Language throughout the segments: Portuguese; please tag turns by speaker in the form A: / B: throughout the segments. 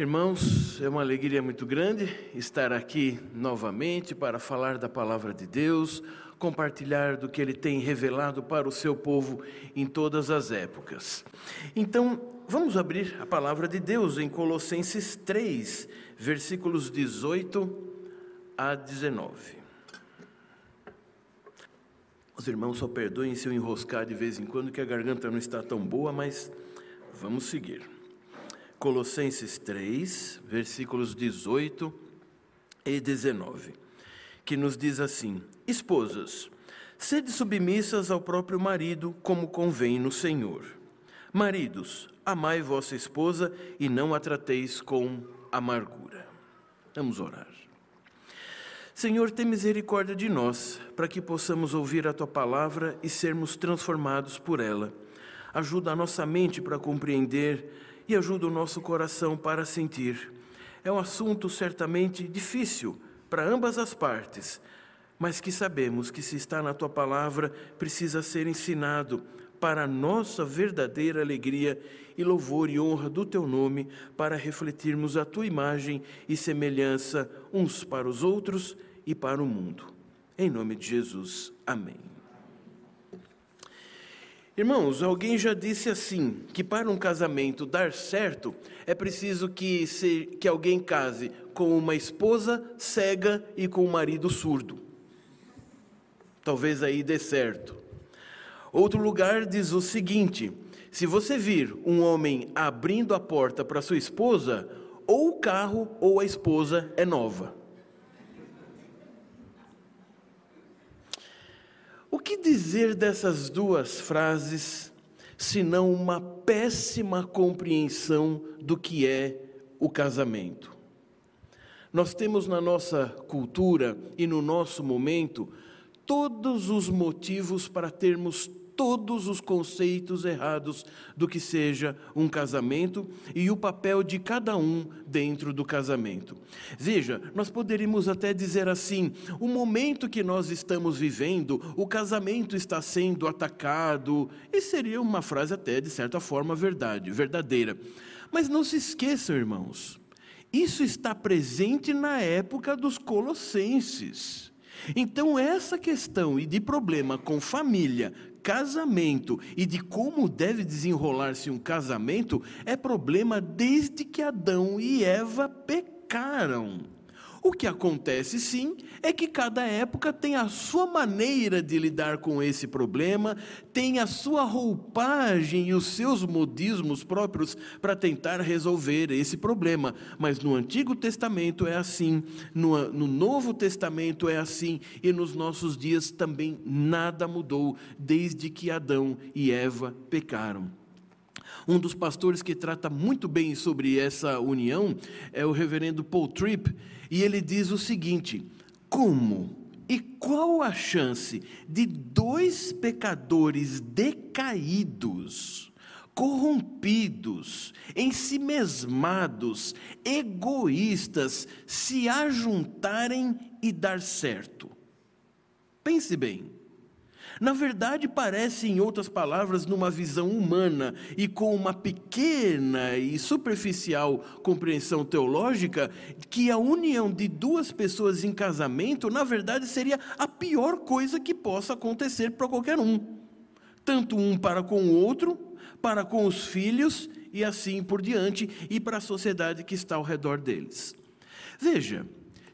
A: Irmãos, é uma alegria muito grande estar aqui novamente para falar da palavra de Deus, compartilhar do que ele tem revelado para o seu povo em todas as épocas. Então, vamos abrir a palavra de Deus em Colossenses 3, versículos 18 a 19. Os irmãos só perdoem se eu enroscar de vez em quando, que a garganta não está tão boa, mas vamos seguir. Colossenses 3, versículos 18 e 19, que nos diz assim: Esposas, sede submissas ao próprio marido, como convém no Senhor. Maridos, amai vossa esposa e não a trateis com amargura. Vamos orar. Senhor, tem misericórdia de nós, para que possamos ouvir a tua palavra e sermos transformados por ela. Ajuda a nossa mente para compreender e ajuda o nosso coração para sentir. É um assunto certamente difícil para ambas as partes, mas que sabemos que se está na tua palavra, precisa ser ensinado para a nossa verdadeira alegria e louvor e honra do teu nome, para refletirmos a tua imagem e semelhança uns para os outros e para o mundo. Em nome de Jesus. Amém. Irmãos, alguém já disse assim: que para um casamento dar certo é preciso que, se, que alguém case com uma esposa cega e com um marido surdo. Talvez aí dê certo. Outro lugar diz o seguinte: se você vir um homem abrindo a porta para sua esposa, ou o carro ou a esposa é nova. Que dizer dessas duas frases, senão uma péssima compreensão do que é o casamento? Nós temos na nossa cultura e no nosso momento todos os motivos para termos todos os conceitos errados do que seja um casamento e o papel de cada um dentro do casamento. Veja, nós poderíamos até dizer assim: o momento que nós estamos vivendo, o casamento está sendo atacado, e seria uma frase até de certa forma verdade, verdadeira. Mas não se esqueçam, irmãos, isso está presente na época dos colossenses. Então, essa questão e de problema com família, casamento e de como deve desenrolar-se um casamento é problema desde que Adão e Eva pecaram. O que acontece sim é que cada época tem a sua maneira de lidar com esse problema, tem a sua roupagem e os seus modismos próprios para tentar resolver esse problema. Mas no Antigo Testamento é assim, no, no Novo Testamento é assim, e nos nossos dias também nada mudou desde que Adão e Eva pecaram. Um dos pastores que trata muito bem sobre essa união é o reverendo Paul Tripp, e ele diz o seguinte: como e qual a chance de dois pecadores decaídos, corrompidos, ensimesmados, egoístas se ajuntarem e dar certo? Pense bem. Na verdade, parece, em outras palavras, numa visão humana e com uma pequena e superficial compreensão teológica, que a união de duas pessoas em casamento, na verdade, seria a pior coisa que possa acontecer para qualquer um. Tanto um para com o outro, para com os filhos e assim por diante, e para a sociedade que está ao redor deles. Veja,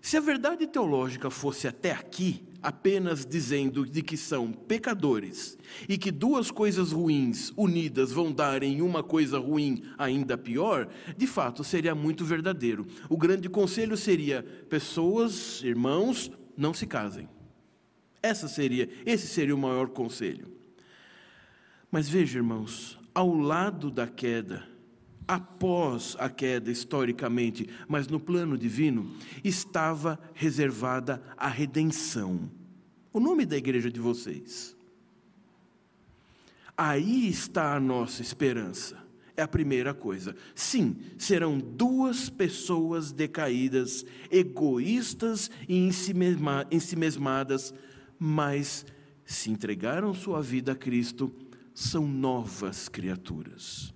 A: se a verdade teológica fosse até aqui, apenas dizendo de que são pecadores e que duas coisas ruins unidas vão dar em uma coisa ruim ainda pior, de fato seria muito verdadeiro. O grande conselho seria: pessoas, irmãos, não se casem. Essa seria, esse seria o maior conselho. Mas veja, irmãos, ao lado da queda, após a queda historicamente, mas no plano divino, estava reservada a redenção. O nome da igreja de vocês. Aí está a nossa esperança. É a primeira coisa. Sim, serão duas pessoas decaídas, egoístas e ensimesmadas, mas se entregaram sua vida a Cristo, são novas criaturas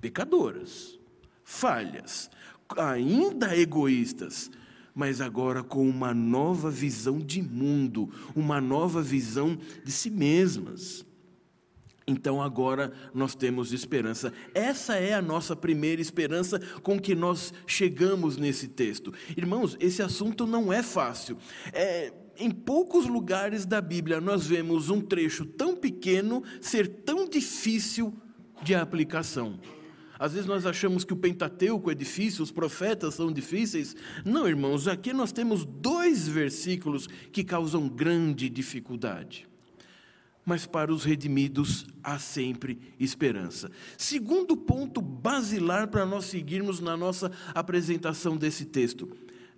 A: pecadoras, falhas, ainda egoístas, mas agora com uma nova visão de mundo, uma nova visão de si mesmas. Então agora nós temos esperança. Essa é a nossa primeira esperança com que nós chegamos nesse texto. Irmãos, esse assunto não é fácil. É, em poucos lugares da Bíblia nós vemos um trecho tão pequeno ser tão difícil de aplicação. Às vezes nós achamos que o Pentateuco é difícil, os profetas são difíceis. Não, irmãos, aqui nós temos dois versículos que causam grande dificuldade. Mas para os redimidos há sempre esperança. Segundo ponto basilar para nós seguirmos na nossa apresentação desse texto: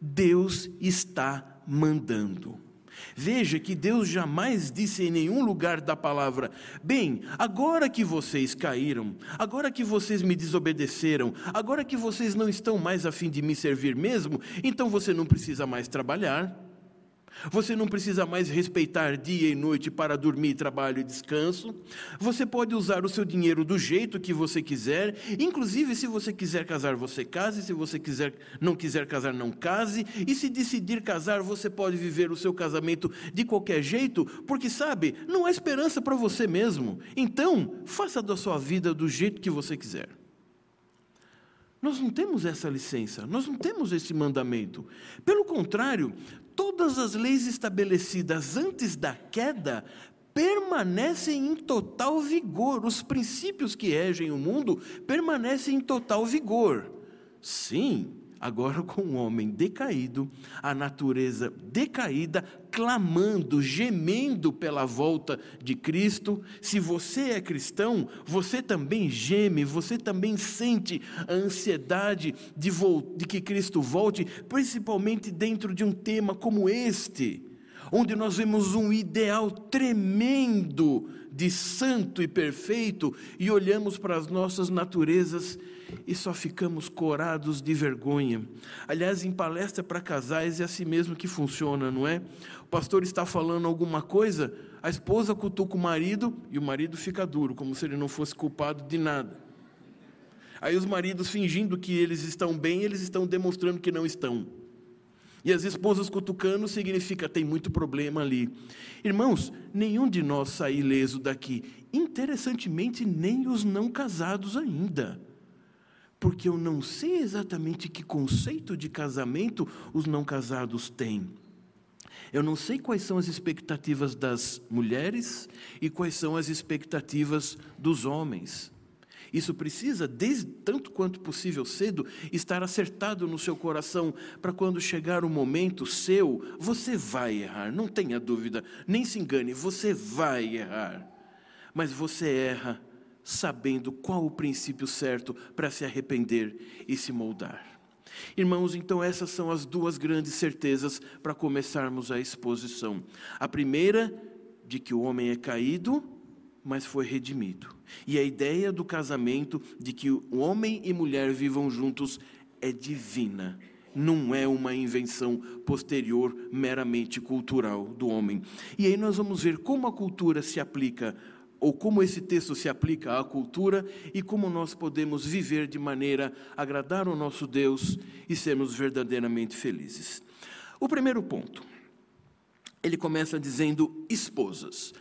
A: Deus está mandando. Veja que Deus jamais disse em nenhum lugar da palavra: Bem, agora que vocês caíram, agora que vocês me desobedeceram, agora que vocês não estão mais a fim de me servir mesmo, então você não precisa mais trabalhar. Você não precisa mais respeitar dia e noite para dormir, trabalho e descanso. Você pode usar o seu dinheiro do jeito que você quiser. Inclusive, se você quiser casar, você case. Se você quiser, não quiser casar, não case. E se decidir casar, você pode viver o seu casamento de qualquer jeito, porque sabe, não há esperança para você mesmo. Então, faça da sua vida do jeito que você quiser. Nós não temos essa licença, nós não temos esse mandamento. Pelo contrário, todas as leis estabelecidas antes da queda permanecem em total vigor. Os princípios que regem o mundo permanecem em total vigor. Sim, Agora, com o homem decaído, a natureza decaída, clamando, gemendo pela volta de Cristo, se você é cristão, você também geme, você também sente a ansiedade de, de que Cristo volte, principalmente dentro de um tema como este, onde nós vemos um ideal tremendo de santo e perfeito e olhamos para as nossas naturezas e só ficamos corados de vergonha. Aliás, em palestra para casais é assim mesmo que funciona, não é? O pastor está falando alguma coisa, a esposa cutuca o marido e o marido fica duro, como se ele não fosse culpado de nada. Aí os maridos fingindo que eles estão bem, eles estão demonstrando que não estão. E as esposas cutucando significa tem muito problema ali. Irmãos, nenhum de nós sai ileso daqui. Interessantemente, nem os não casados ainda porque eu não sei exatamente que conceito de casamento os não casados têm. Eu não sei quais são as expectativas das mulheres e quais são as expectativas dos homens. Isso precisa, desde tanto quanto possível cedo, estar acertado no seu coração, para quando chegar o momento seu, você vai errar, não tenha dúvida, nem se engane, você vai errar. Mas você erra sabendo qual o princípio certo para se arrepender e se moldar. Irmãos, então essas são as duas grandes certezas para começarmos a exposição. A primeira, de que o homem é caído, mas foi redimido. E a ideia do casamento, de que o homem e mulher vivam juntos, é divina. Não é uma invenção posterior, meramente cultural do homem. E aí nós vamos ver como a cultura se aplica ou como esse texto se aplica à cultura e como nós podemos viver de maneira a agradar o nosso Deus e sermos verdadeiramente felizes. O primeiro ponto, ele começa dizendo esposas.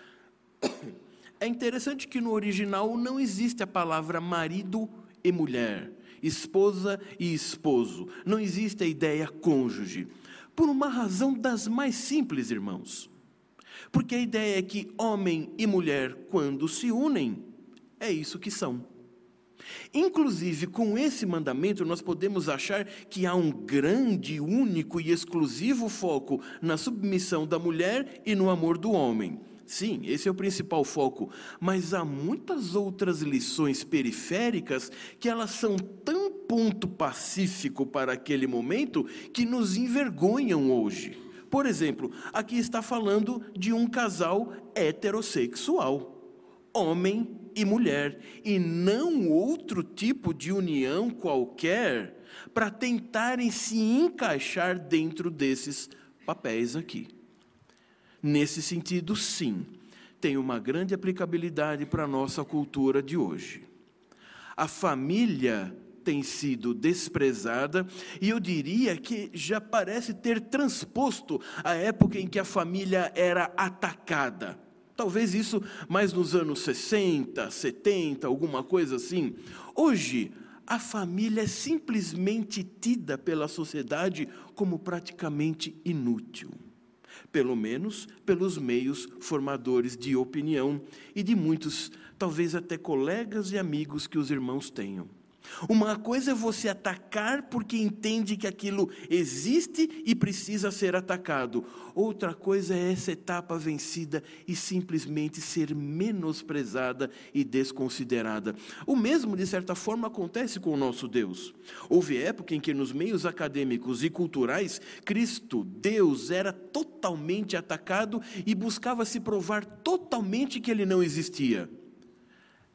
A: É interessante que no original não existe a palavra marido e mulher, esposa e esposo, não existe a ideia cônjuge, por uma razão das mais simples, irmãos. Porque a ideia é que homem e mulher, quando se unem, é isso que são. Inclusive, com esse mandamento, nós podemos achar que há um grande, único e exclusivo foco na submissão da mulher e no amor do homem. Sim, esse é o principal foco, mas há muitas outras lições periféricas que elas são tão ponto pacífico para aquele momento que nos envergonham hoje. Por exemplo, aqui está falando de um casal heterossexual, homem e mulher, e não outro tipo de união qualquer para tentarem se encaixar dentro desses papéis aqui. Nesse sentido, sim, tem uma grande aplicabilidade para a nossa cultura de hoje. A família tem sido desprezada e eu diria que já parece ter transposto a época em que a família era atacada. Talvez isso mais nos anos 60, 70, alguma coisa assim. Hoje, a família é simplesmente tida pela sociedade como praticamente inútil. Pelo menos pelos meios formadores de opinião e de muitos, talvez até colegas e amigos que os irmãos tenham. Uma coisa é você atacar porque entende que aquilo existe e precisa ser atacado. Outra coisa é essa etapa vencida e simplesmente ser menosprezada e desconsiderada. O mesmo, de certa forma, acontece com o nosso Deus. Houve época em que, nos meios acadêmicos e culturais, Cristo, Deus, era totalmente atacado e buscava se provar totalmente que ele não existia.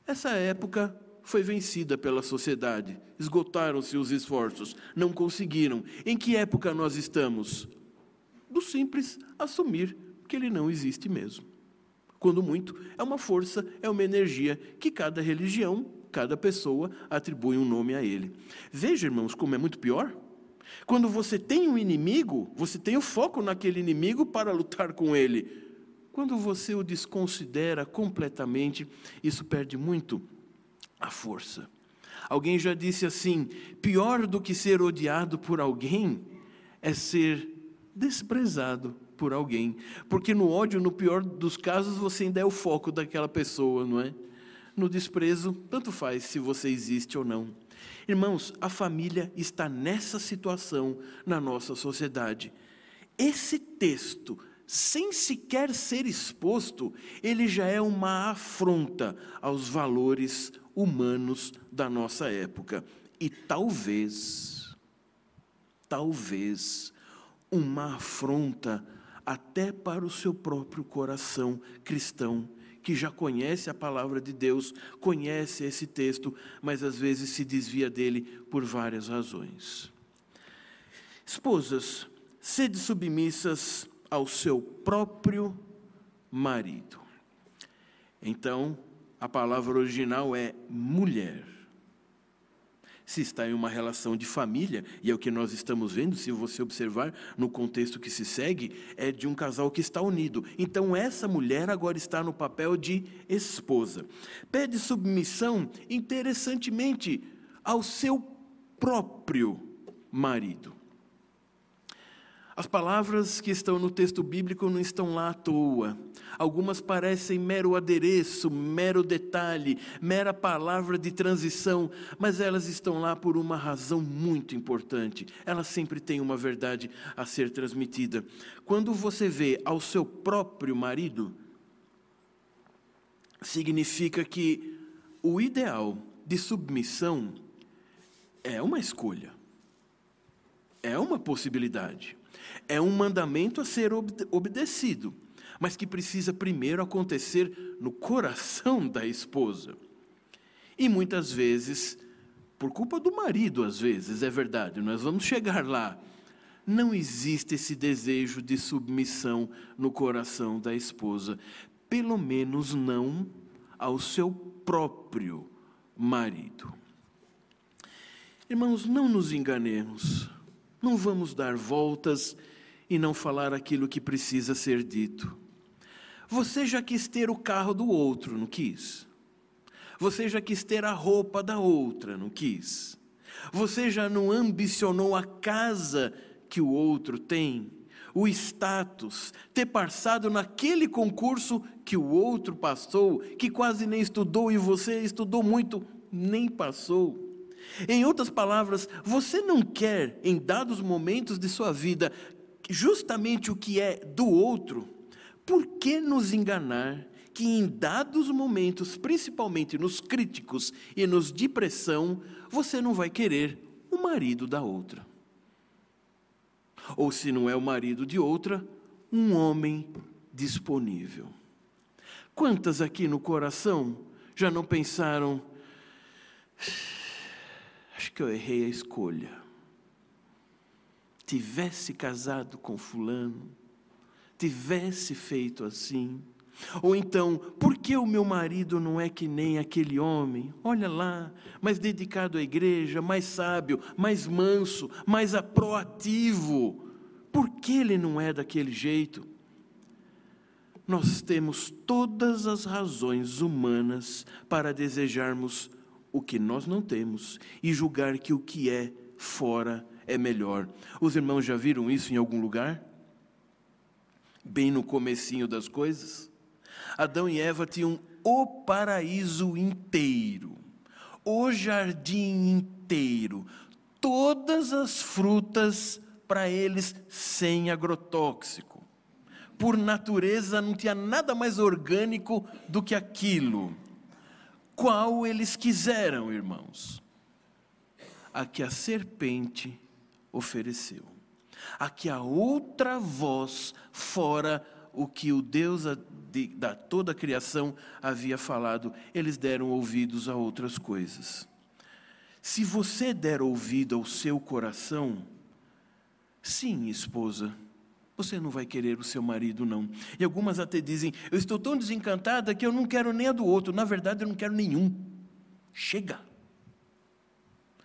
A: Essa época foi vencida pela sociedade. Esgotaram-se os esforços, não conseguiram. Em que época nós estamos? Do simples assumir que ele não existe mesmo. Quando muito, é uma força, é uma energia que cada religião, cada pessoa atribui um nome a ele. Veja, irmãos, como é muito pior. Quando você tem um inimigo, você tem o foco naquele inimigo para lutar com ele. Quando você o desconsidera completamente, isso perde muito a força. Alguém já disse assim: pior do que ser odiado por alguém é ser desprezado por alguém. Porque no ódio, no pior dos casos, você ainda é o foco daquela pessoa, não é? No desprezo, tanto faz se você existe ou não. Irmãos, a família está nessa situação na nossa sociedade. Esse texto sem sequer ser exposto, ele já é uma afronta aos valores humanos da nossa época. E talvez, talvez, uma afronta até para o seu próprio coração cristão, que já conhece a palavra de Deus, conhece esse texto, mas às vezes se desvia dele por várias razões. Esposas, sede submissas ao seu próprio marido. Então, a palavra original é mulher. Se está em uma relação de família, e é o que nós estamos vendo, se você observar no contexto que se segue, é de um casal que está unido. Então, essa mulher agora está no papel de esposa. Pede submissão, interessantemente, ao seu próprio marido. As palavras que estão no texto bíblico não estão lá à toa. Algumas parecem mero adereço, mero detalhe, mera palavra de transição, mas elas estão lá por uma razão muito importante. Elas sempre têm uma verdade a ser transmitida. Quando você vê ao seu próprio marido, significa que o ideal de submissão é uma escolha, é uma possibilidade. É um mandamento a ser obedecido, mas que precisa primeiro acontecer no coração da esposa. E muitas vezes, por culpa do marido, às vezes, é verdade, nós vamos chegar lá. Não existe esse desejo de submissão no coração da esposa, pelo menos não ao seu próprio marido. Irmãos, não nos enganemos. Não vamos dar voltas e não falar aquilo que precisa ser dito. Você já quis ter o carro do outro, não quis? Você já quis ter a roupa da outra, não quis? Você já não ambicionou a casa que o outro tem? O status, ter passado naquele concurso que o outro passou, que quase nem estudou e você estudou muito, nem passou. Em outras palavras, você não quer, em dados momentos de sua vida, justamente o que é do outro, por que nos enganar que em dados momentos, principalmente nos críticos e nos de pressão, você não vai querer o marido da outra? Ou se não é o marido de outra, um homem disponível. Quantas aqui no coração já não pensaram, acho que eu errei a escolha. Tivesse casado com Fulano, tivesse feito assim, Ou então, por que o meu marido não é que nem aquele homem? Olha lá, mais dedicado à igreja, mais sábio, mais manso, mais proativo. Por que ele não é daquele jeito? Nós temos todas as razões humanas para desejarmos o que nós não temos e julgar que o que é fora é melhor. Os irmãos já viram isso em algum lugar? Bem no comecinho das coisas? Adão e Eva tinham o paraíso inteiro, o jardim inteiro, todas as frutas para eles sem agrotóxico. Por natureza não tinha nada mais orgânico do que aquilo. Qual eles quiseram, irmãos? A que a serpente ofereceu. A que a outra voz, fora o que o Deus de, da toda a criação havia falado, eles deram ouvidos a outras coisas. Se você der ouvido ao seu coração, sim, esposa, você não vai querer o seu marido, não. E algumas até dizem: Eu estou tão desencantada que eu não quero nem a do outro. Na verdade, eu não quero nenhum. Chega.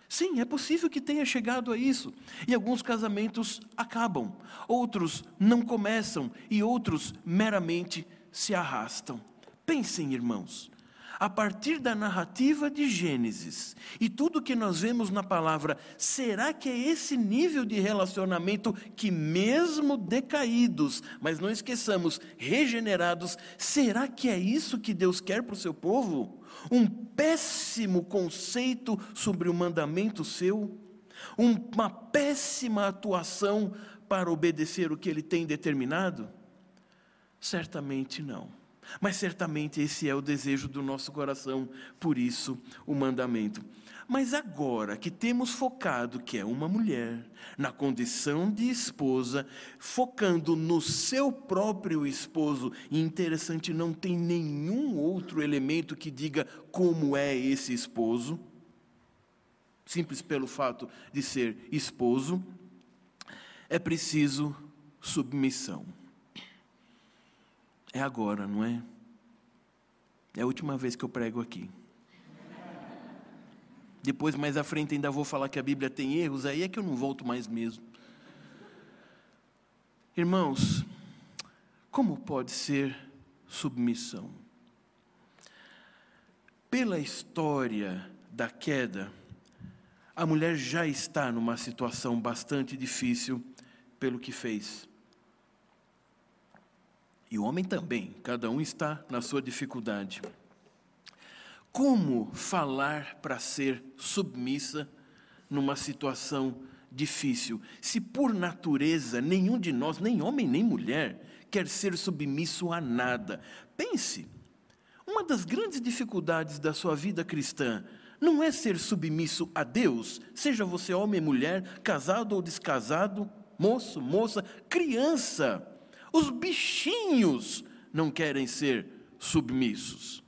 A: Sim, é possível que tenha chegado a isso. E alguns casamentos acabam, outros não começam e outros meramente se arrastam. Pensem, irmãos, a partir da narrativa de Gênesis e tudo que nós vemos na palavra, será que é esse nível de relacionamento que, mesmo decaídos, mas não esqueçamos, regenerados, será que é isso que Deus quer para o seu povo? Um péssimo conceito sobre o mandamento seu? Uma péssima atuação para obedecer o que ele tem determinado? Certamente não. Mas certamente esse é o desejo do nosso coração, por isso o mandamento. Mas agora que temos focado que é uma mulher, na condição de esposa, focando no seu próprio esposo, e interessante, não tem nenhum outro elemento que diga como é esse esposo, simples pelo fato de ser esposo, é preciso submissão. É agora, não é? É a última vez que eu prego aqui. Depois, mais à frente, ainda vou falar que a Bíblia tem erros, aí é que eu não volto mais mesmo. Irmãos, como pode ser submissão? Pela história da queda, a mulher já está numa situação bastante difícil pelo que fez. E o homem também, cada um está na sua dificuldade. Como falar para ser submissa numa situação difícil, se por natureza nenhum de nós, nem homem nem mulher, quer ser submisso a nada? Pense, uma das grandes dificuldades da sua vida cristã não é ser submisso a Deus, seja você homem, mulher, casado ou descasado, moço, moça, criança. Os bichinhos não querem ser submissos.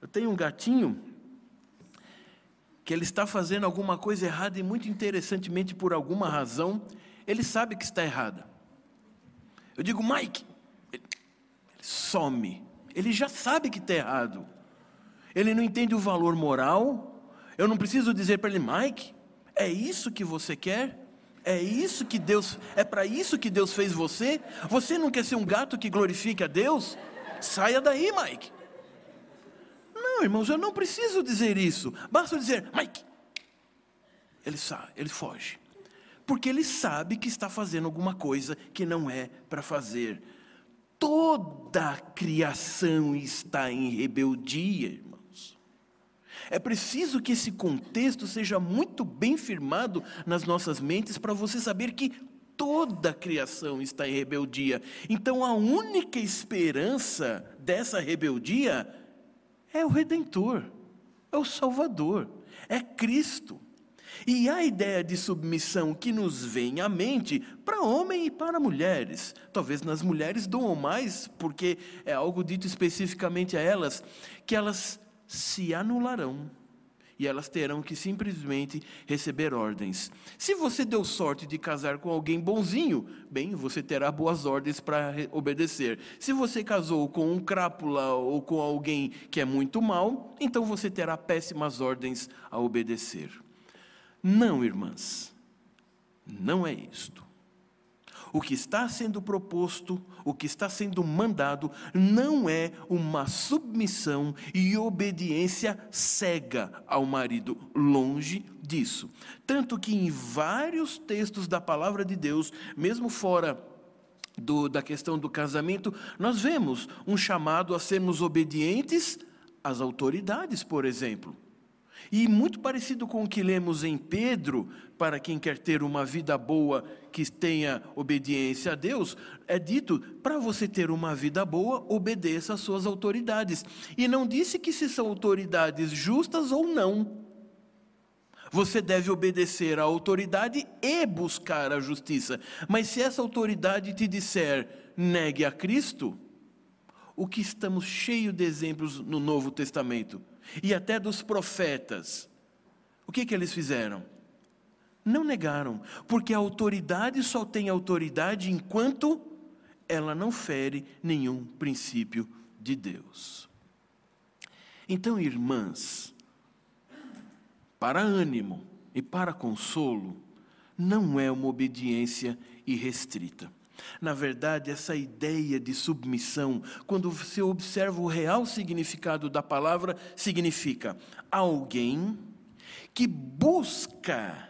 A: Eu tenho um gatinho que ele está fazendo alguma coisa errada e muito interessantemente por alguma razão, ele sabe que está errada. Eu digo, Mike, ele, some. Ele já sabe que está errado. Ele não entende o valor moral. Eu não preciso dizer para ele, Mike, é isso que você quer? É isso que Deus, é para isso que Deus fez você? Você não quer ser um gato que glorifique a Deus? Saia daí, Mike. Não, irmãos, eu não preciso dizer isso. Basta dizer, Mike. Ele sabe, ele foge. Porque ele sabe que está fazendo alguma coisa que não é para fazer. Toda a criação está em rebeldia, irmão. É preciso que esse contexto seja muito bem firmado nas nossas mentes para você saber que toda a criação está em rebeldia. Então a única esperança dessa rebeldia é o Redentor, é o Salvador, é Cristo. E a ideia de submissão que nos vem à mente para homem e para mulheres, talvez nas mulheres doam mais, porque é algo dito especificamente a elas, que elas se anularão e elas terão que simplesmente receber ordens. Se você deu sorte de casar com alguém bonzinho, bem, você terá boas ordens para obedecer. Se você casou com um crápula ou com alguém que é muito mal, então você terá péssimas ordens a obedecer. Não, irmãs, não é isto. O que está sendo proposto, o que está sendo mandado, não é uma submissão e obediência cega ao marido, longe disso. Tanto que em vários textos da palavra de Deus, mesmo fora do, da questão do casamento, nós vemos um chamado a sermos obedientes às autoridades, por exemplo. E muito parecido com o que lemos em Pedro, para quem quer ter uma vida boa, que tenha obediência a Deus, é dito: para você ter uma vida boa, obedeça às suas autoridades. E não disse que se são autoridades justas ou não. Você deve obedecer à autoridade e buscar a justiça. Mas se essa autoridade te disser negue a Cristo, o que estamos cheios de exemplos no Novo Testamento e até dos profetas. O que, que eles fizeram? Não negaram, porque a autoridade só tem autoridade enquanto ela não fere nenhum princípio de Deus. Então, irmãs, para ânimo e para consolo, não é uma obediência irrestrita. Na verdade, essa ideia de submissão, quando você observa o real significado da palavra, significa alguém que busca,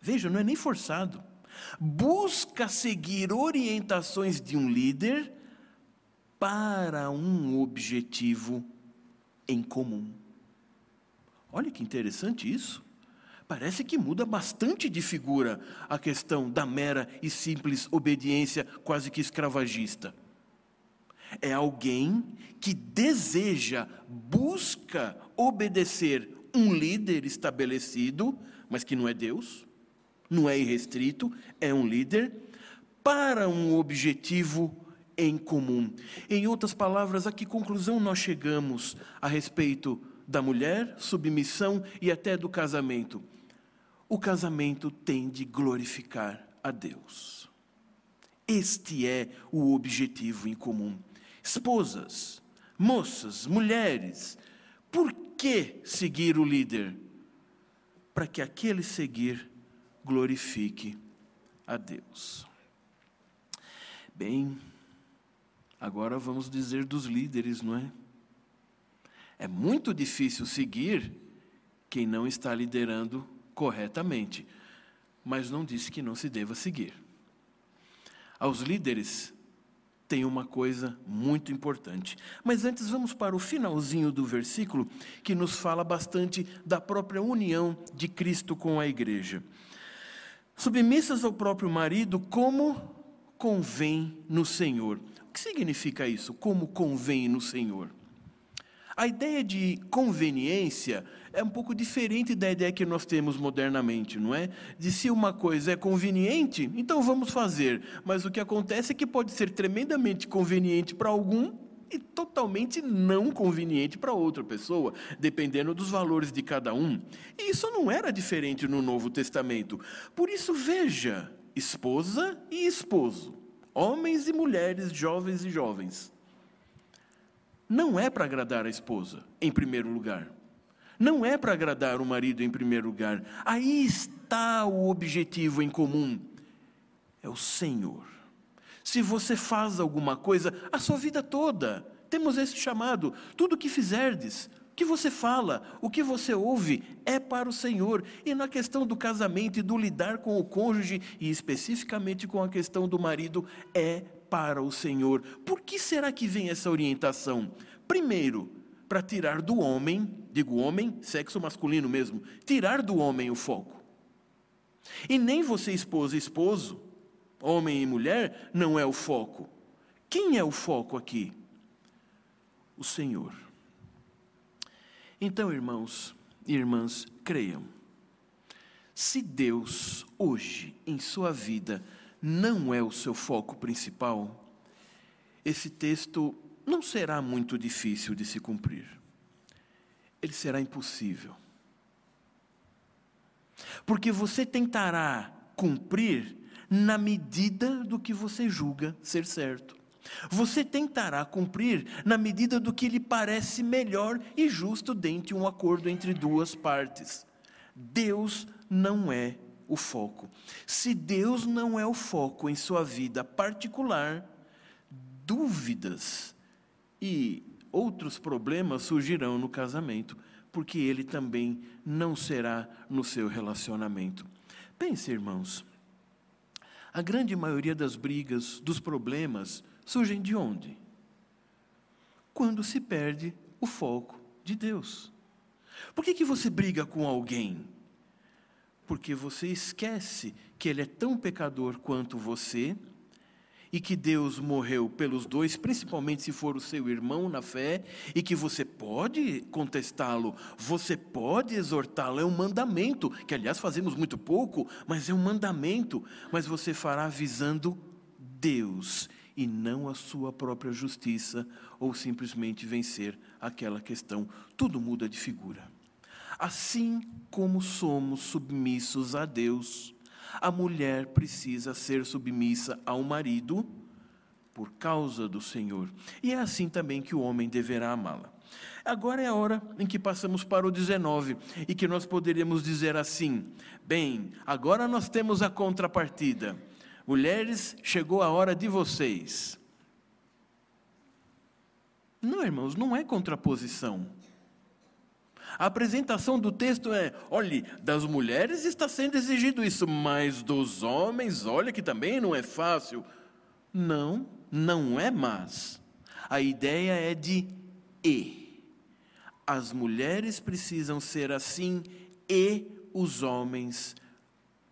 A: veja, não é nem forçado, busca seguir orientações de um líder para um objetivo em comum. Olha que interessante isso. Parece que muda bastante de figura a questão da mera e simples obediência quase que escravagista. É alguém que deseja, busca obedecer um líder estabelecido, mas que não é Deus, não é irrestrito, é um líder, para um objetivo em comum. Em outras palavras, a que conclusão nós chegamos a respeito da mulher, submissão e até do casamento? O casamento tem de glorificar a Deus. Este é o objetivo em comum. Esposas, moças, mulheres, por que seguir o líder? Para que aquele seguir glorifique a Deus. Bem, agora vamos dizer dos líderes, não é? É muito difícil seguir quem não está liderando corretamente, mas não disse que não se deva seguir. Aos líderes tem uma coisa muito importante. Mas antes vamos para o finalzinho do versículo que nos fala bastante da própria união de Cristo com a igreja. Submissas ao próprio marido como convém no Senhor. O que significa isso? Como convém no Senhor? A ideia de conveniência é um pouco diferente da ideia que nós temos modernamente, não é? De se uma coisa é conveniente, então vamos fazer. Mas o que acontece é que pode ser tremendamente conveniente para algum e totalmente não conveniente para outra pessoa, dependendo dos valores de cada um. E isso não era diferente no Novo Testamento. Por isso, veja: esposa e esposo, homens e mulheres, jovens e jovens. Não é para agradar a esposa, em primeiro lugar. Não é para agradar o marido em primeiro lugar. Aí está o objetivo em comum: é o Senhor. Se você faz alguma coisa, a sua vida toda, temos esse chamado: tudo o que fizerdes, o que você fala, o que você ouve, é para o Senhor. E na questão do casamento e do lidar com o cônjuge, e especificamente com a questão do marido, é para o Senhor. Por que será que vem essa orientação? Primeiro, para tirar do homem, digo homem, sexo masculino mesmo, tirar do homem o foco. E nem você, esposa e esposo, homem e mulher, não é o foco. Quem é o foco aqui? O Senhor. Então, irmãos e irmãs, creiam. Se Deus, hoje, em sua vida, não é o seu foco principal, esse texto não será muito difícil de se cumprir. Ele será impossível. porque você tentará cumprir na medida do que você julga ser certo. Você tentará cumprir na medida do que lhe parece melhor e justo dentro de um acordo entre duas partes. Deus não é o foco. Se Deus não é o foco em sua vida particular, dúvidas e outros problemas surgirão no casamento, porque ele também não será no seu relacionamento. Pense, irmãos, a grande maioria das brigas, dos problemas, surgem de onde? Quando se perde o foco de Deus. Por que, que você briga com alguém? Porque você esquece que ele é tão pecador quanto você e que Deus morreu pelos dois, principalmente se for o seu irmão na fé, e que você pode contestá-lo, você pode exortá-lo, é um mandamento, que aliás fazemos muito pouco, mas é um mandamento, mas você fará visando Deus e não a sua própria justiça ou simplesmente vencer aquela questão. Tudo muda de figura. Assim como somos submissos a Deus, a mulher precisa ser submissa ao marido por causa do Senhor. E é assim também que o homem deverá amá-la. Agora é a hora em que passamos para o 19 e que nós poderíamos dizer assim: bem, agora nós temos a contrapartida. Mulheres, chegou a hora de vocês. Não, irmãos, não é contraposição. A apresentação do texto é: olhe, das mulheres está sendo exigido isso, mas dos homens, olha que também não é fácil. Não, não é mas. A ideia é de e. As mulheres precisam ser assim e os homens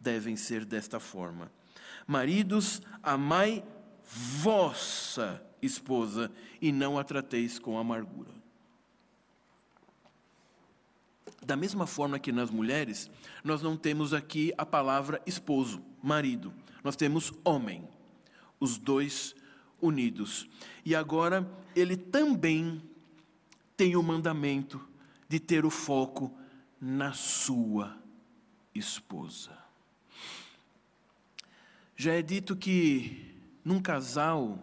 A: devem ser desta forma. Maridos, amai vossa esposa e não a trateis com amargura. Da mesma forma que nas mulheres, nós não temos aqui a palavra esposo, marido. Nós temos homem, os dois unidos. E agora ele também tem o mandamento de ter o foco na sua esposa. Já é dito que num casal,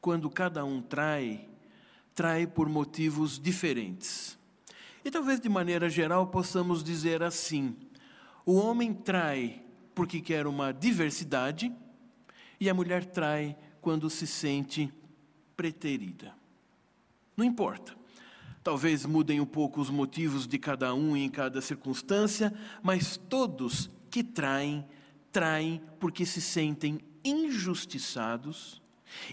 A: quando cada um trai, trai por motivos diferentes. E talvez de maneira geral possamos dizer assim: o homem trai porque quer uma diversidade e a mulher trai quando se sente preterida. Não importa. Talvez mudem um pouco os motivos de cada um em cada circunstância, mas todos que traem, traem porque se sentem injustiçados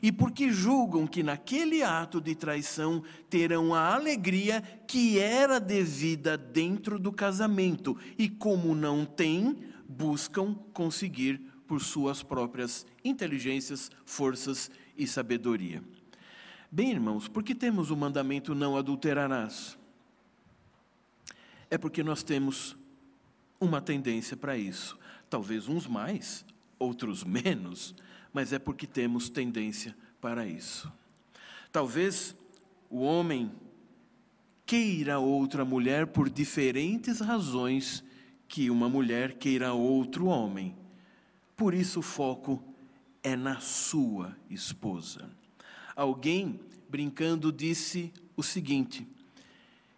A: e porque julgam que naquele ato de traição terão a alegria que era devida dentro do casamento, e como não têm, buscam conseguir por suas próprias inteligências, forças e sabedoria. Bem, irmãos, por que temos o mandamento não adulterarás? É porque nós temos uma tendência para isso. Talvez uns mais, outros menos, mas é porque temos tendência para isso. Talvez o homem queira outra mulher por diferentes razões que uma mulher queira outro homem. Por isso o foco é na sua esposa. Alguém, brincando, disse o seguinte: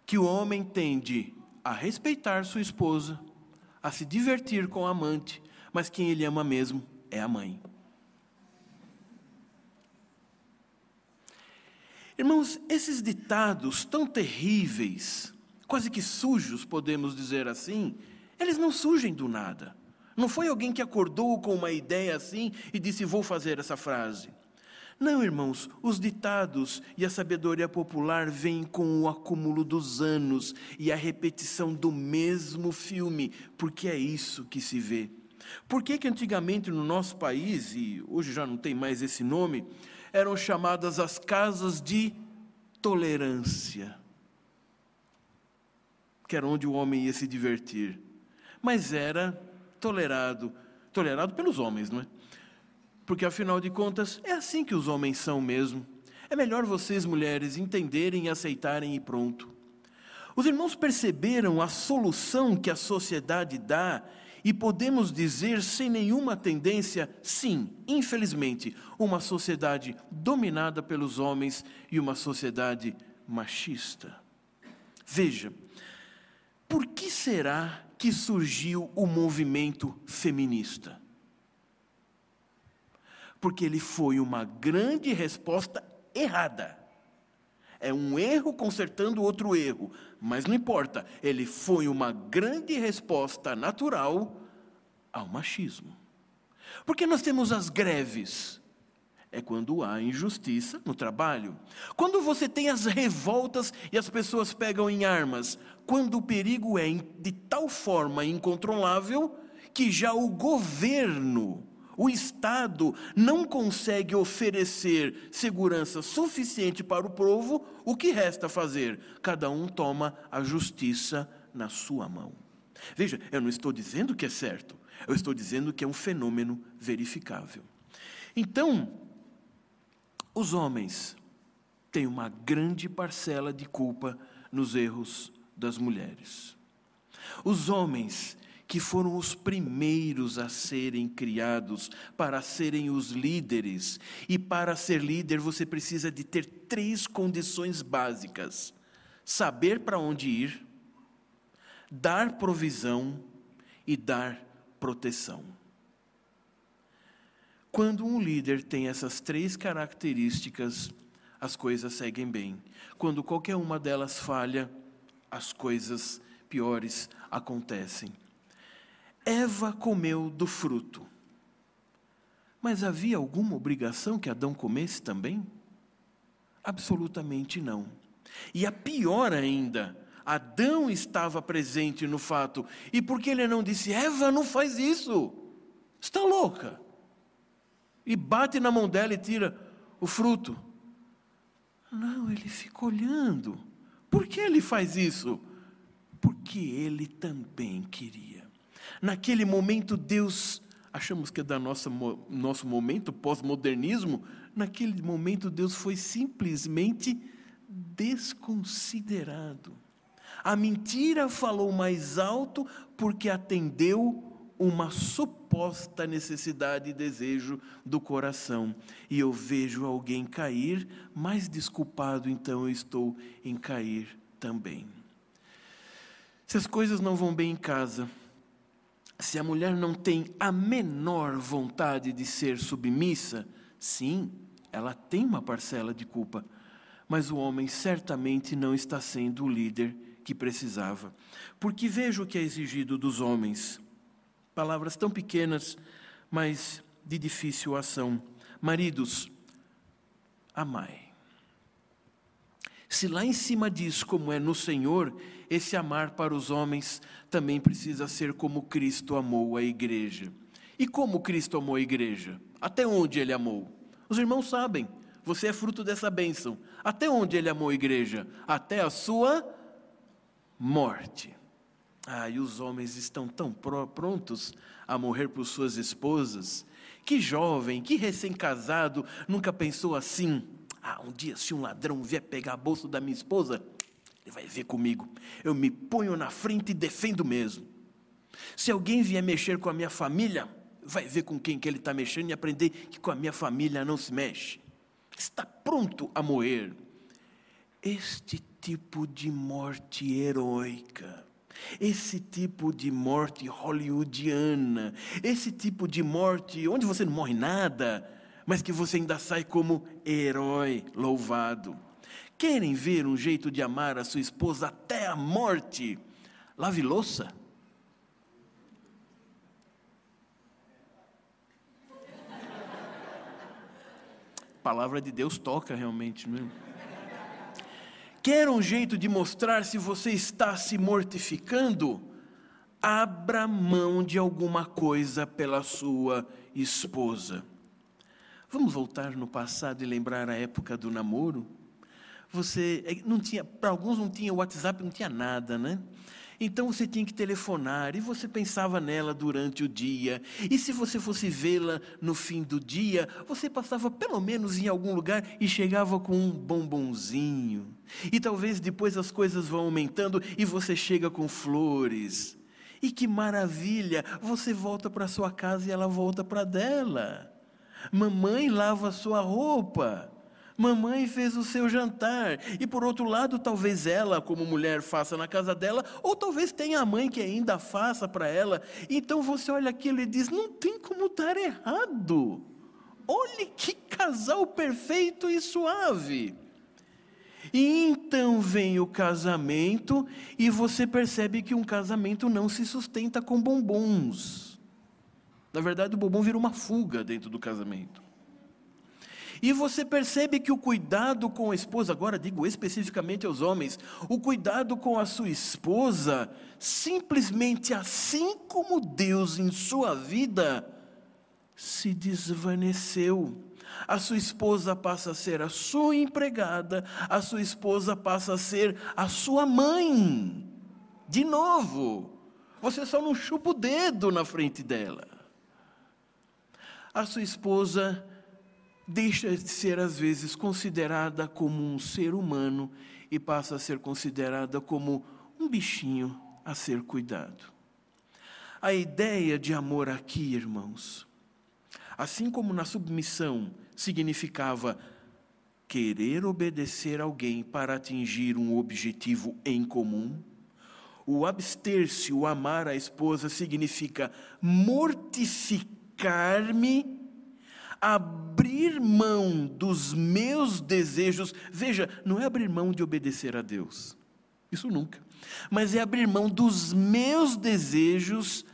A: que o homem tende a respeitar sua esposa, a se divertir com a amante, mas quem ele ama mesmo é a mãe. Irmãos, esses ditados tão terríveis, quase que sujos, podemos dizer assim, eles não surgem do nada. Não foi alguém que acordou com uma ideia assim e disse: Vou fazer essa frase. Não, irmãos, os ditados e a sabedoria popular vêm com o acúmulo dos anos e a repetição do mesmo filme, porque é isso que se vê. Por que, que antigamente no nosso país, e hoje já não tem mais esse nome, eram chamadas as casas de tolerância, que era onde o homem ia se divertir, mas era tolerado, tolerado pelos homens, não é? Porque afinal de contas, é assim que os homens são mesmo. É melhor vocês, mulheres, entenderem e aceitarem e pronto. Os irmãos perceberam a solução que a sociedade dá E podemos dizer sem nenhuma tendência, sim, infelizmente, uma sociedade dominada pelos homens e uma sociedade machista. Veja, por que será que surgiu o movimento feminista? Porque ele foi uma grande resposta errada. É um erro consertando outro erro, mas não importa, ele foi uma grande resposta natural ao machismo. Porque nós temos as greves, é quando há injustiça no trabalho. Quando você tem as revoltas e as pessoas pegam em armas, quando o perigo é de tal forma incontrolável que já o governo o Estado não consegue oferecer segurança suficiente para o povo, o que resta fazer? Cada um toma a justiça na sua mão. Veja, eu não estou dizendo que é certo, eu estou dizendo que é um fenômeno verificável. Então, os homens têm uma grande parcela de culpa nos erros das mulheres. Os homens que foram os primeiros a serem criados para serem os líderes. E para ser líder você precisa de ter três condições básicas: saber para onde ir, dar provisão e dar proteção. Quando um líder tem essas três características, as coisas seguem bem. Quando qualquer uma delas falha, as coisas piores acontecem. Eva comeu do fruto. Mas havia alguma obrigação que Adão comesse também? Absolutamente não. E a pior ainda, Adão estava presente no fato. E por que ele não disse, Eva, não faz isso? Está louca? E bate na mão dela e tira o fruto. Não, ele fica olhando. Por que ele faz isso? Porque ele também queria. Naquele momento, Deus, achamos que é da nossa nosso momento pós-modernismo, naquele momento, Deus foi simplesmente desconsiderado. A mentira falou mais alto porque atendeu uma suposta necessidade e desejo do coração. E eu vejo alguém cair, mais desculpado, então eu estou em cair também. Se as coisas não vão bem em casa, se a mulher não tem a menor vontade de ser submissa, sim, ela tem uma parcela de culpa, mas o homem certamente não está sendo o líder que precisava. Porque vejo o que é exigido dos homens. Palavras tão pequenas, mas de difícil ação. Maridos, amai. Se lá em cima diz como é no Senhor, esse amar para os homens também precisa ser como Cristo amou a igreja. E como Cristo amou a igreja? Até onde ele amou? Os irmãos sabem, você é fruto dessa bênção. Até onde ele amou a igreja? Até a sua morte. Ah, e os homens estão tão prontos a morrer por suas esposas. Que jovem, que recém-casado nunca pensou assim: ah, um dia, se um ladrão vier pegar a bolsa da minha esposa, ele vai ver comigo. Eu me ponho na frente e defendo mesmo. Se alguém vier mexer com a minha família, vai ver com quem que ele está mexendo e aprender que com a minha família não se mexe. Está pronto a morrer. Este tipo de morte heróica, esse tipo de morte hollywoodiana, esse tipo de morte onde você não morre nada, mas que você ainda sai como herói louvado. Querem ver um jeito de amar a sua esposa até a morte? Lave louça. A palavra de Deus toca realmente, não é? Quer um jeito de mostrar se você está se mortificando? Abra mão de alguma coisa pela sua esposa. Vamos voltar no passado e lembrar a época do namoro? Você é, não tinha, para alguns não tinha WhatsApp, não tinha nada, né? Então você tinha que telefonar e você pensava nela durante o dia. E se você fosse vê-la no fim do dia, você passava pelo menos em algum lugar e chegava com um bombonzinho. E talvez depois as coisas vão aumentando e você chega com flores. E que maravilha! Você volta para sua casa e ela volta para dela. Mamãe lava sua roupa. Mamãe fez o seu jantar. E por outro lado, talvez ela, como mulher, faça na casa dela, ou talvez tenha a mãe que ainda faça para ela. Então você olha aquilo e diz: não tem como dar errado. Olhe que casal perfeito e suave. E então vem o casamento e você percebe que um casamento não se sustenta com bombons. Na verdade, o bombom vira uma fuga dentro do casamento. E você percebe que o cuidado com a esposa, agora digo especificamente aos homens, o cuidado com a sua esposa, simplesmente assim como Deus em sua vida, se desvaneceu. A sua esposa passa a ser a sua empregada, a sua esposa passa a ser a sua mãe. De novo, você só não chupa o dedo na frente dela. A sua esposa deixa de ser, às vezes, considerada como um ser humano e passa a ser considerada como um bichinho a ser cuidado. A ideia de amor aqui, irmãos, assim como na submissão significava querer obedecer alguém para atingir um objetivo em comum, o abster-se, o amar a esposa, significa mortificar-me abrir mão dos meus desejos. Veja, não é abrir mão de obedecer a Deus, isso nunca, mas é abrir mão dos meus desejos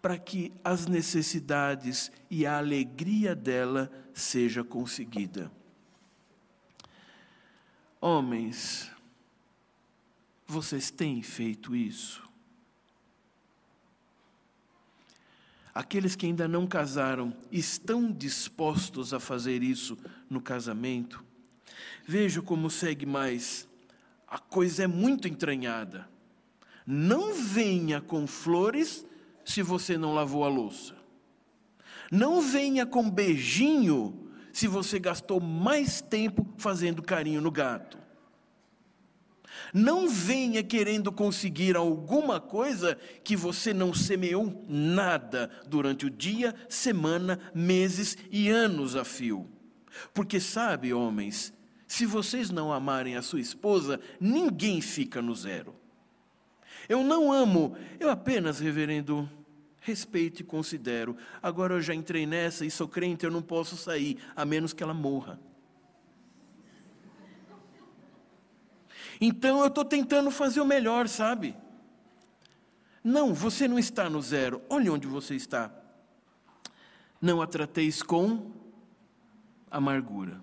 A: para que as necessidades e a alegria dela seja conseguida. Homens, vocês têm feito isso? Aqueles que ainda não casaram estão dispostos a fazer isso no casamento? Veja como segue mais. A coisa é muito entranhada. Não venha com flores se você não lavou a louça. Não venha com beijinho se você gastou mais tempo fazendo carinho no gato. Não venha querendo conseguir alguma coisa que você não semeou nada durante o dia, semana, meses e anos a fio. Porque sabe, homens, se vocês não amarem a sua esposa, ninguém fica no zero. Eu não amo, eu apenas, reverendo, respeito e considero. Agora eu já entrei nessa e sou crente, eu não posso sair, a menos que ela morra. Então eu estou tentando fazer o melhor, sabe? Não, você não está no zero. Olhe onde você está. Não a trateis com amargura.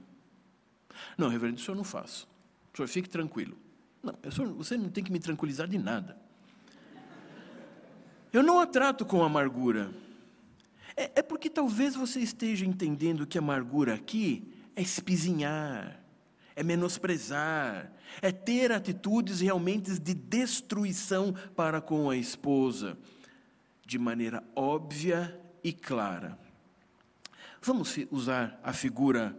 A: Não, reverendo, isso eu não faço. O senhor fique tranquilo. Não, senhor, você não tem que me tranquilizar de nada. Eu não a trato com amargura. É, é porque talvez você esteja entendendo que amargura aqui é espizinhar, é menosprezar, é ter atitudes realmente de destruição para com a esposa, de maneira óbvia e clara. Vamos usar a figura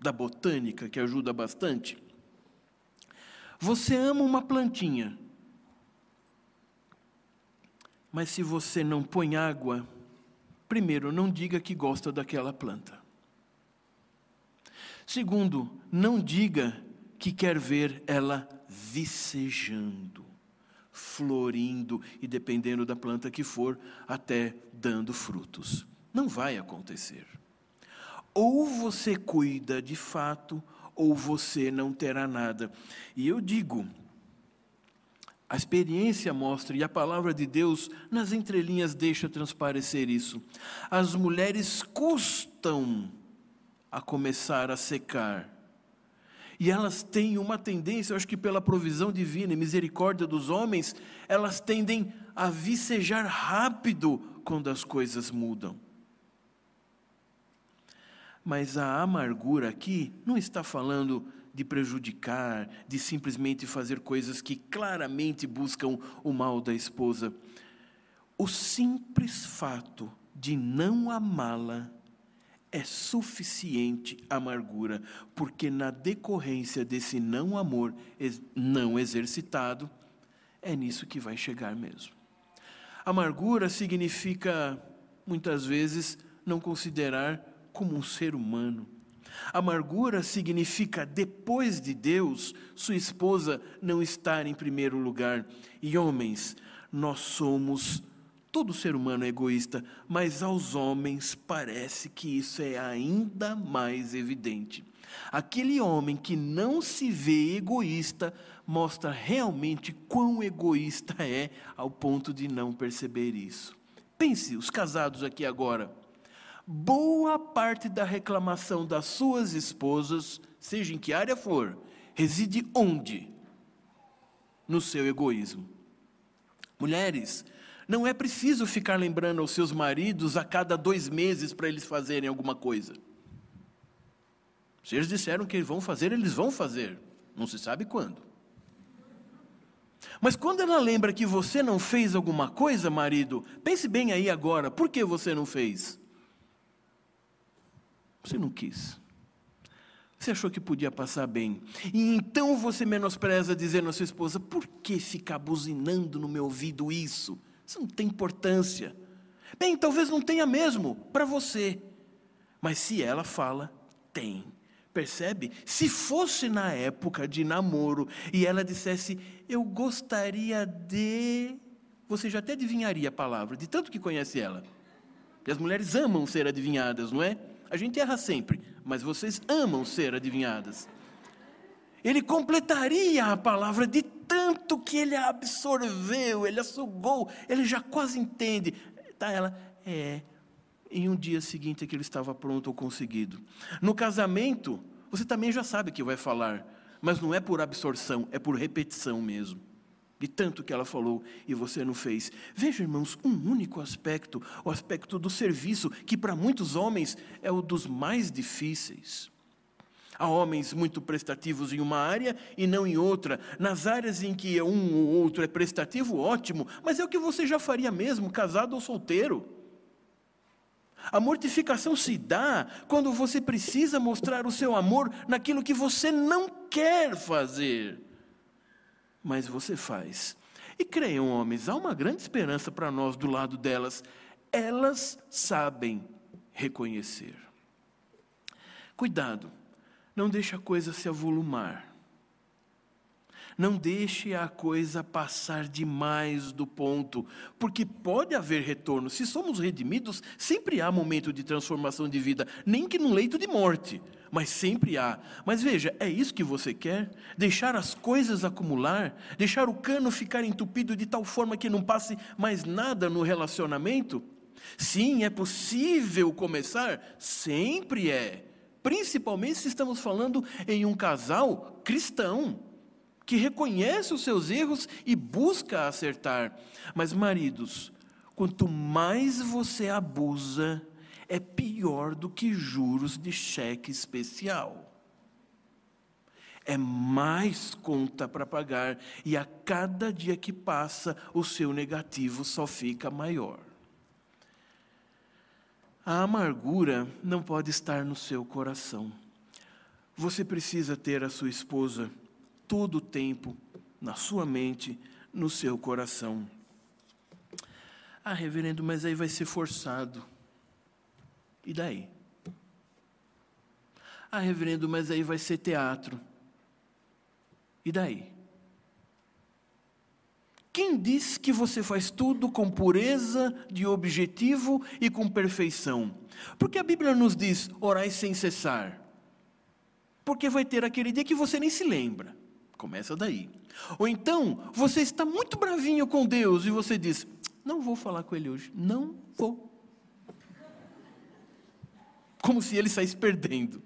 A: da botânica, que ajuda bastante. Você ama uma plantinha, mas se você não põe água, primeiro, não diga que gosta daquela planta. Segundo, não diga que quer ver ela vicejando, florindo e, dependendo da planta que for, até dando frutos. Não vai acontecer. Ou você cuida de fato, ou você não terá nada. E eu digo, a experiência mostra, e a palavra de Deus, nas entrelinhas, deixa transparecer isso. As mulheres custam a começar a secar. E elas têm uma tendência, eu acho que pela provisão divina e misericórdia dos homens, elas tendem a vicejar rápido quando as coisas mudam. Mas a amargura aqui não está falando de prejudicar, de simplesmente fazer coisas que claramente buscam o mal da esposa. O simples fato de não amá-la é suficiente amargura, porque na decorrência desse não amor não exercitado, é nisso que vai chegar mesmo. Amargura significa, muitas vezes, não considerar como um ser humano. Amargura significa, depois de Deus, sua esposa não estar em primeiro lugar. E homens, nós somos, todo ser humano é egoísta, mas aos homens parece que isso é ainda mais evidente. Aquele homem que não se vê egoísta mostra realmente quão egoísta é ao ponto de não perceber isso. Pense, os casados aqui agora boa parte da reclamação das suas esposas, seja em que área for, reside onde? No seu egoísmo. Mulheres, não é preciso ficar lembrando aos seus maridos a cada dois meses para eles fazerem alguma coisa. Se eles disseram que vão fazer, eles vão fazer. Não se sabe quando. Mas quando ela lembra que você não fez alguma coisa, marido, pense bem aí agora, por que você não fez? Você não quis. Você achou que podia passar bem. E então você menospreza dizendo à sua esposa: por que ficar buzinando no meu ouvido isso? Isso não tem importância. Bem, talvez não tenha mesmo para você. Mas se ela fala, tem. Percebe? Se fosse na época de namoro e ela dissesse, eu gostaria de. Você já até adivinharia a palavra, de tanto que conhece ela. E as mulheres amam ser adivinhadas, não é? A gente erra sempre, mas vocês amam ser adivinhadas. Ele completaria a palavra de tanto que ele absorveu, ele assugou, ele já quase entende. Tá, ela, é. Em um dia seguinte que ele estava pronto ou conseguido. No casamento, você também já sabe que vai falar, mas não é por absorção, é por repetição mesmo de tanto que ela falou e você não fez. Veja, irmãos, um único aspecto, o aspecto do serviço, que para muitos homens é o dos mais difíceis. Há homens muito prestativos em uma área e não em outra. Nas áreas em que um ou outro é prestativo, ótimo, mas é o que você já faria mesmo, casado ou solteiro. A mortificação se dá quando você precisa mostrar o seu amor naquilo que você não quer fazer mas você faz. E creiam, homens, há uma grande esperança para nós do lado delas. Elas sabem reconhecer. Cuidado, não deixe a coisa se avolumar. Não deixe a coisa passar demais do ponto, porque pode haver retorno. Se somos redimidos, sempre há momento de transformação de vida, nem que num leito de morte mas sempre há. Mas veja, é isso que você quer? Deixar as coisas acumular? Deixar o cano ficar entupido de tal forma que não passe mais nada no relacionamento? Sim, é possível começar? Sempre é. Principalmente se estamos falando em um casal cristão que reconhece os seus erros e busca acertar. Mas, maridos, quanto mais você abusa, é pior do que juros de cheque especial. É mais conta para pagar e a cada dia que passa o seu negativo só fica maior. A amargura não pode estar no seu coração. Você precisa ter a sua esposa todo o tempo na sua mente, no seu coração. Ah, reverendo, mas aí vai ser forçado. E daí? Ah, reverendo, mas aí vai ser teatro. E daí? Quem diz que você faz tudo com pureza de objetivo e com perfeição? Porque a Bíblia nos diz: orai sem cessar. Porque vai ter aquele dia que você nem se lembra. Começa daí. Ou então, você está muito bravinho com Deus e você diz: não vou falar com Ele hoje. Não vou como se ele saísse perdendo.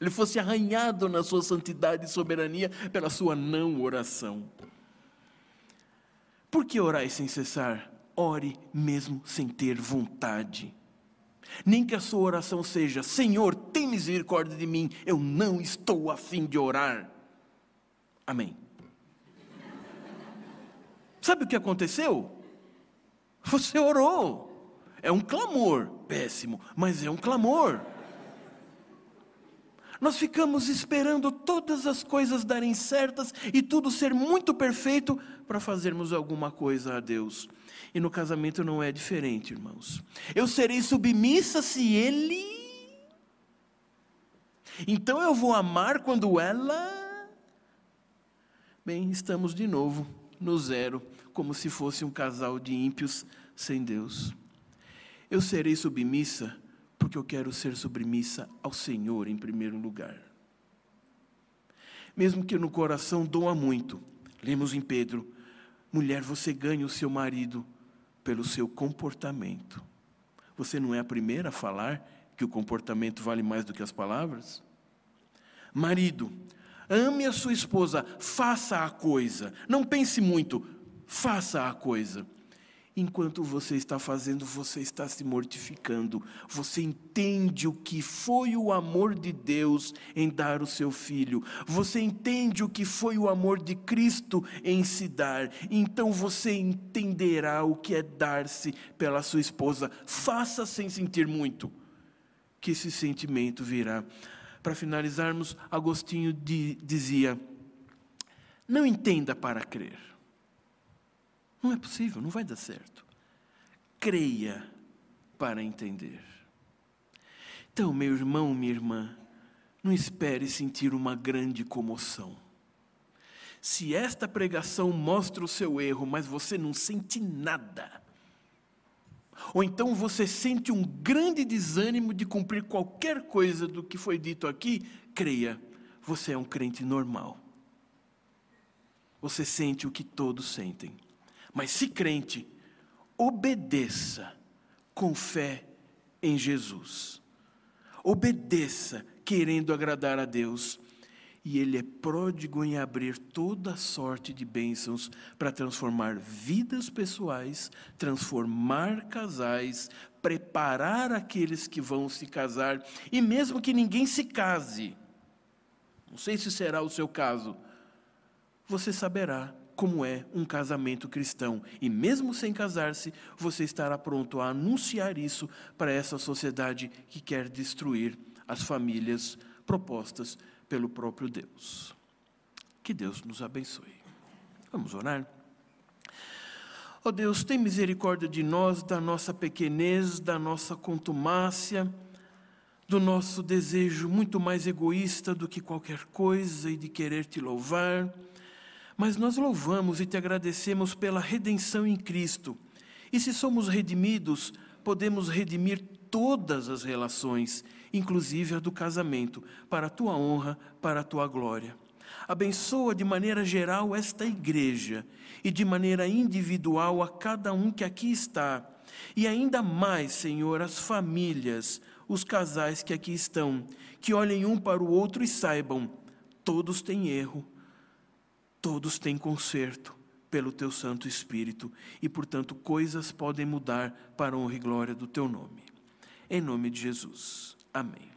A: Ele fosse arranhado na sua santidade e soberania pela sua não oração. Por que orar sem cessar? Ore mesmo sem ter vontade. Nem que a sua oração seja: Senhor, tem misericórdia de mim, eu não estou afim de orar. Amém. Sabe o que aconteceu? Você orou. É um clamor péssimo, mas é um clamor. Nós ficamos esperando todas as coisas darem certas e tudo ser muito perfeito para fazermos alguma coisa a Deus. E no casamento não é diferente, irmãos. Eu serei submissa se ele. Então eu vou amar quando ela. Bem, estamos de novo no zero, como se fosse um casal de ímpios sem Deus. Eu serei submissa porque eu quero ser submissa ao Senhor em primeiro lugar. Mesmo que no coração doa muito, lemos em Pedro: mulher, você ganha o seu marido pelo seu comportamento. Você não é a primeira a falar que o comportamento vale mais do que as palavras? Marido, ame a sua esposa, faça a coisa, não pense muito, faça a coisa. Enquanto você está fazendo, você está se mortificando. Você entende o que foi o amor de Deus em dar o seu filho. Você entende o que foi o amor de Cristo em se dar. Então você entenderá o que é dar-se pela sua esposa. Faça sem sentir muito, que esse sentimento virá. Para finalizarmos, Agostinho dizia: Não entenda para crer não é possível, não vai dar certo. Creia para entender. Então, meu irmão, minha irmã, não espere sentir uma grande comoção. Se esta pregação mostra o seu erro, mas você não sente nada, ou então você sente um grande desânimo de cumprir qualquer coisa do que foi dito aqui, creia, você é um crente normal. Você sente o que todos sentem. Mas se crente, obedeça com fé em Jesus. Obedeça querendo agradar a Deus. E Ele é pródigo em abrir toda sorte de bênçãos para transformar vidas pessoais, transformar casais, preparar aqueles que vão se casar, e mesmo que ninguém se case, não sei se será o seu caso, você saberá como é um casamento cristão. E mesmo sem casar-se, você estará pronto a anunciar isso para essa sociedade que quer destruir as famílias propostas pelo próprio Deus. Que Deus nos abençoe. Vamos orar? Ó oh Deus, tem misericórdia de nós, da nossa pequenez, da nossa contumácia, do nosso desejo muito mais egoísta do que qualquer coisa e de querer te louvar. Mas nós louvamos e te agradecemos pela redenção em Cristo. E se somos redimidos, podemos redimir todas as relações, inclusive a do casamento, para a tua honra, para a tua glória. Abençoa de maneira geral esta igreja e de maneira individual a cada um que aqui está. E ainda mais, Senhor, as famílias, os casais que aqui estão, que olhem um para o outro e saibam: todos têm erro, todos têm conserto pelo teu Santo Espírito e, portanto, coisas podem mudar para a honra e glória do teu nome. Em nome de Jesus. Amém.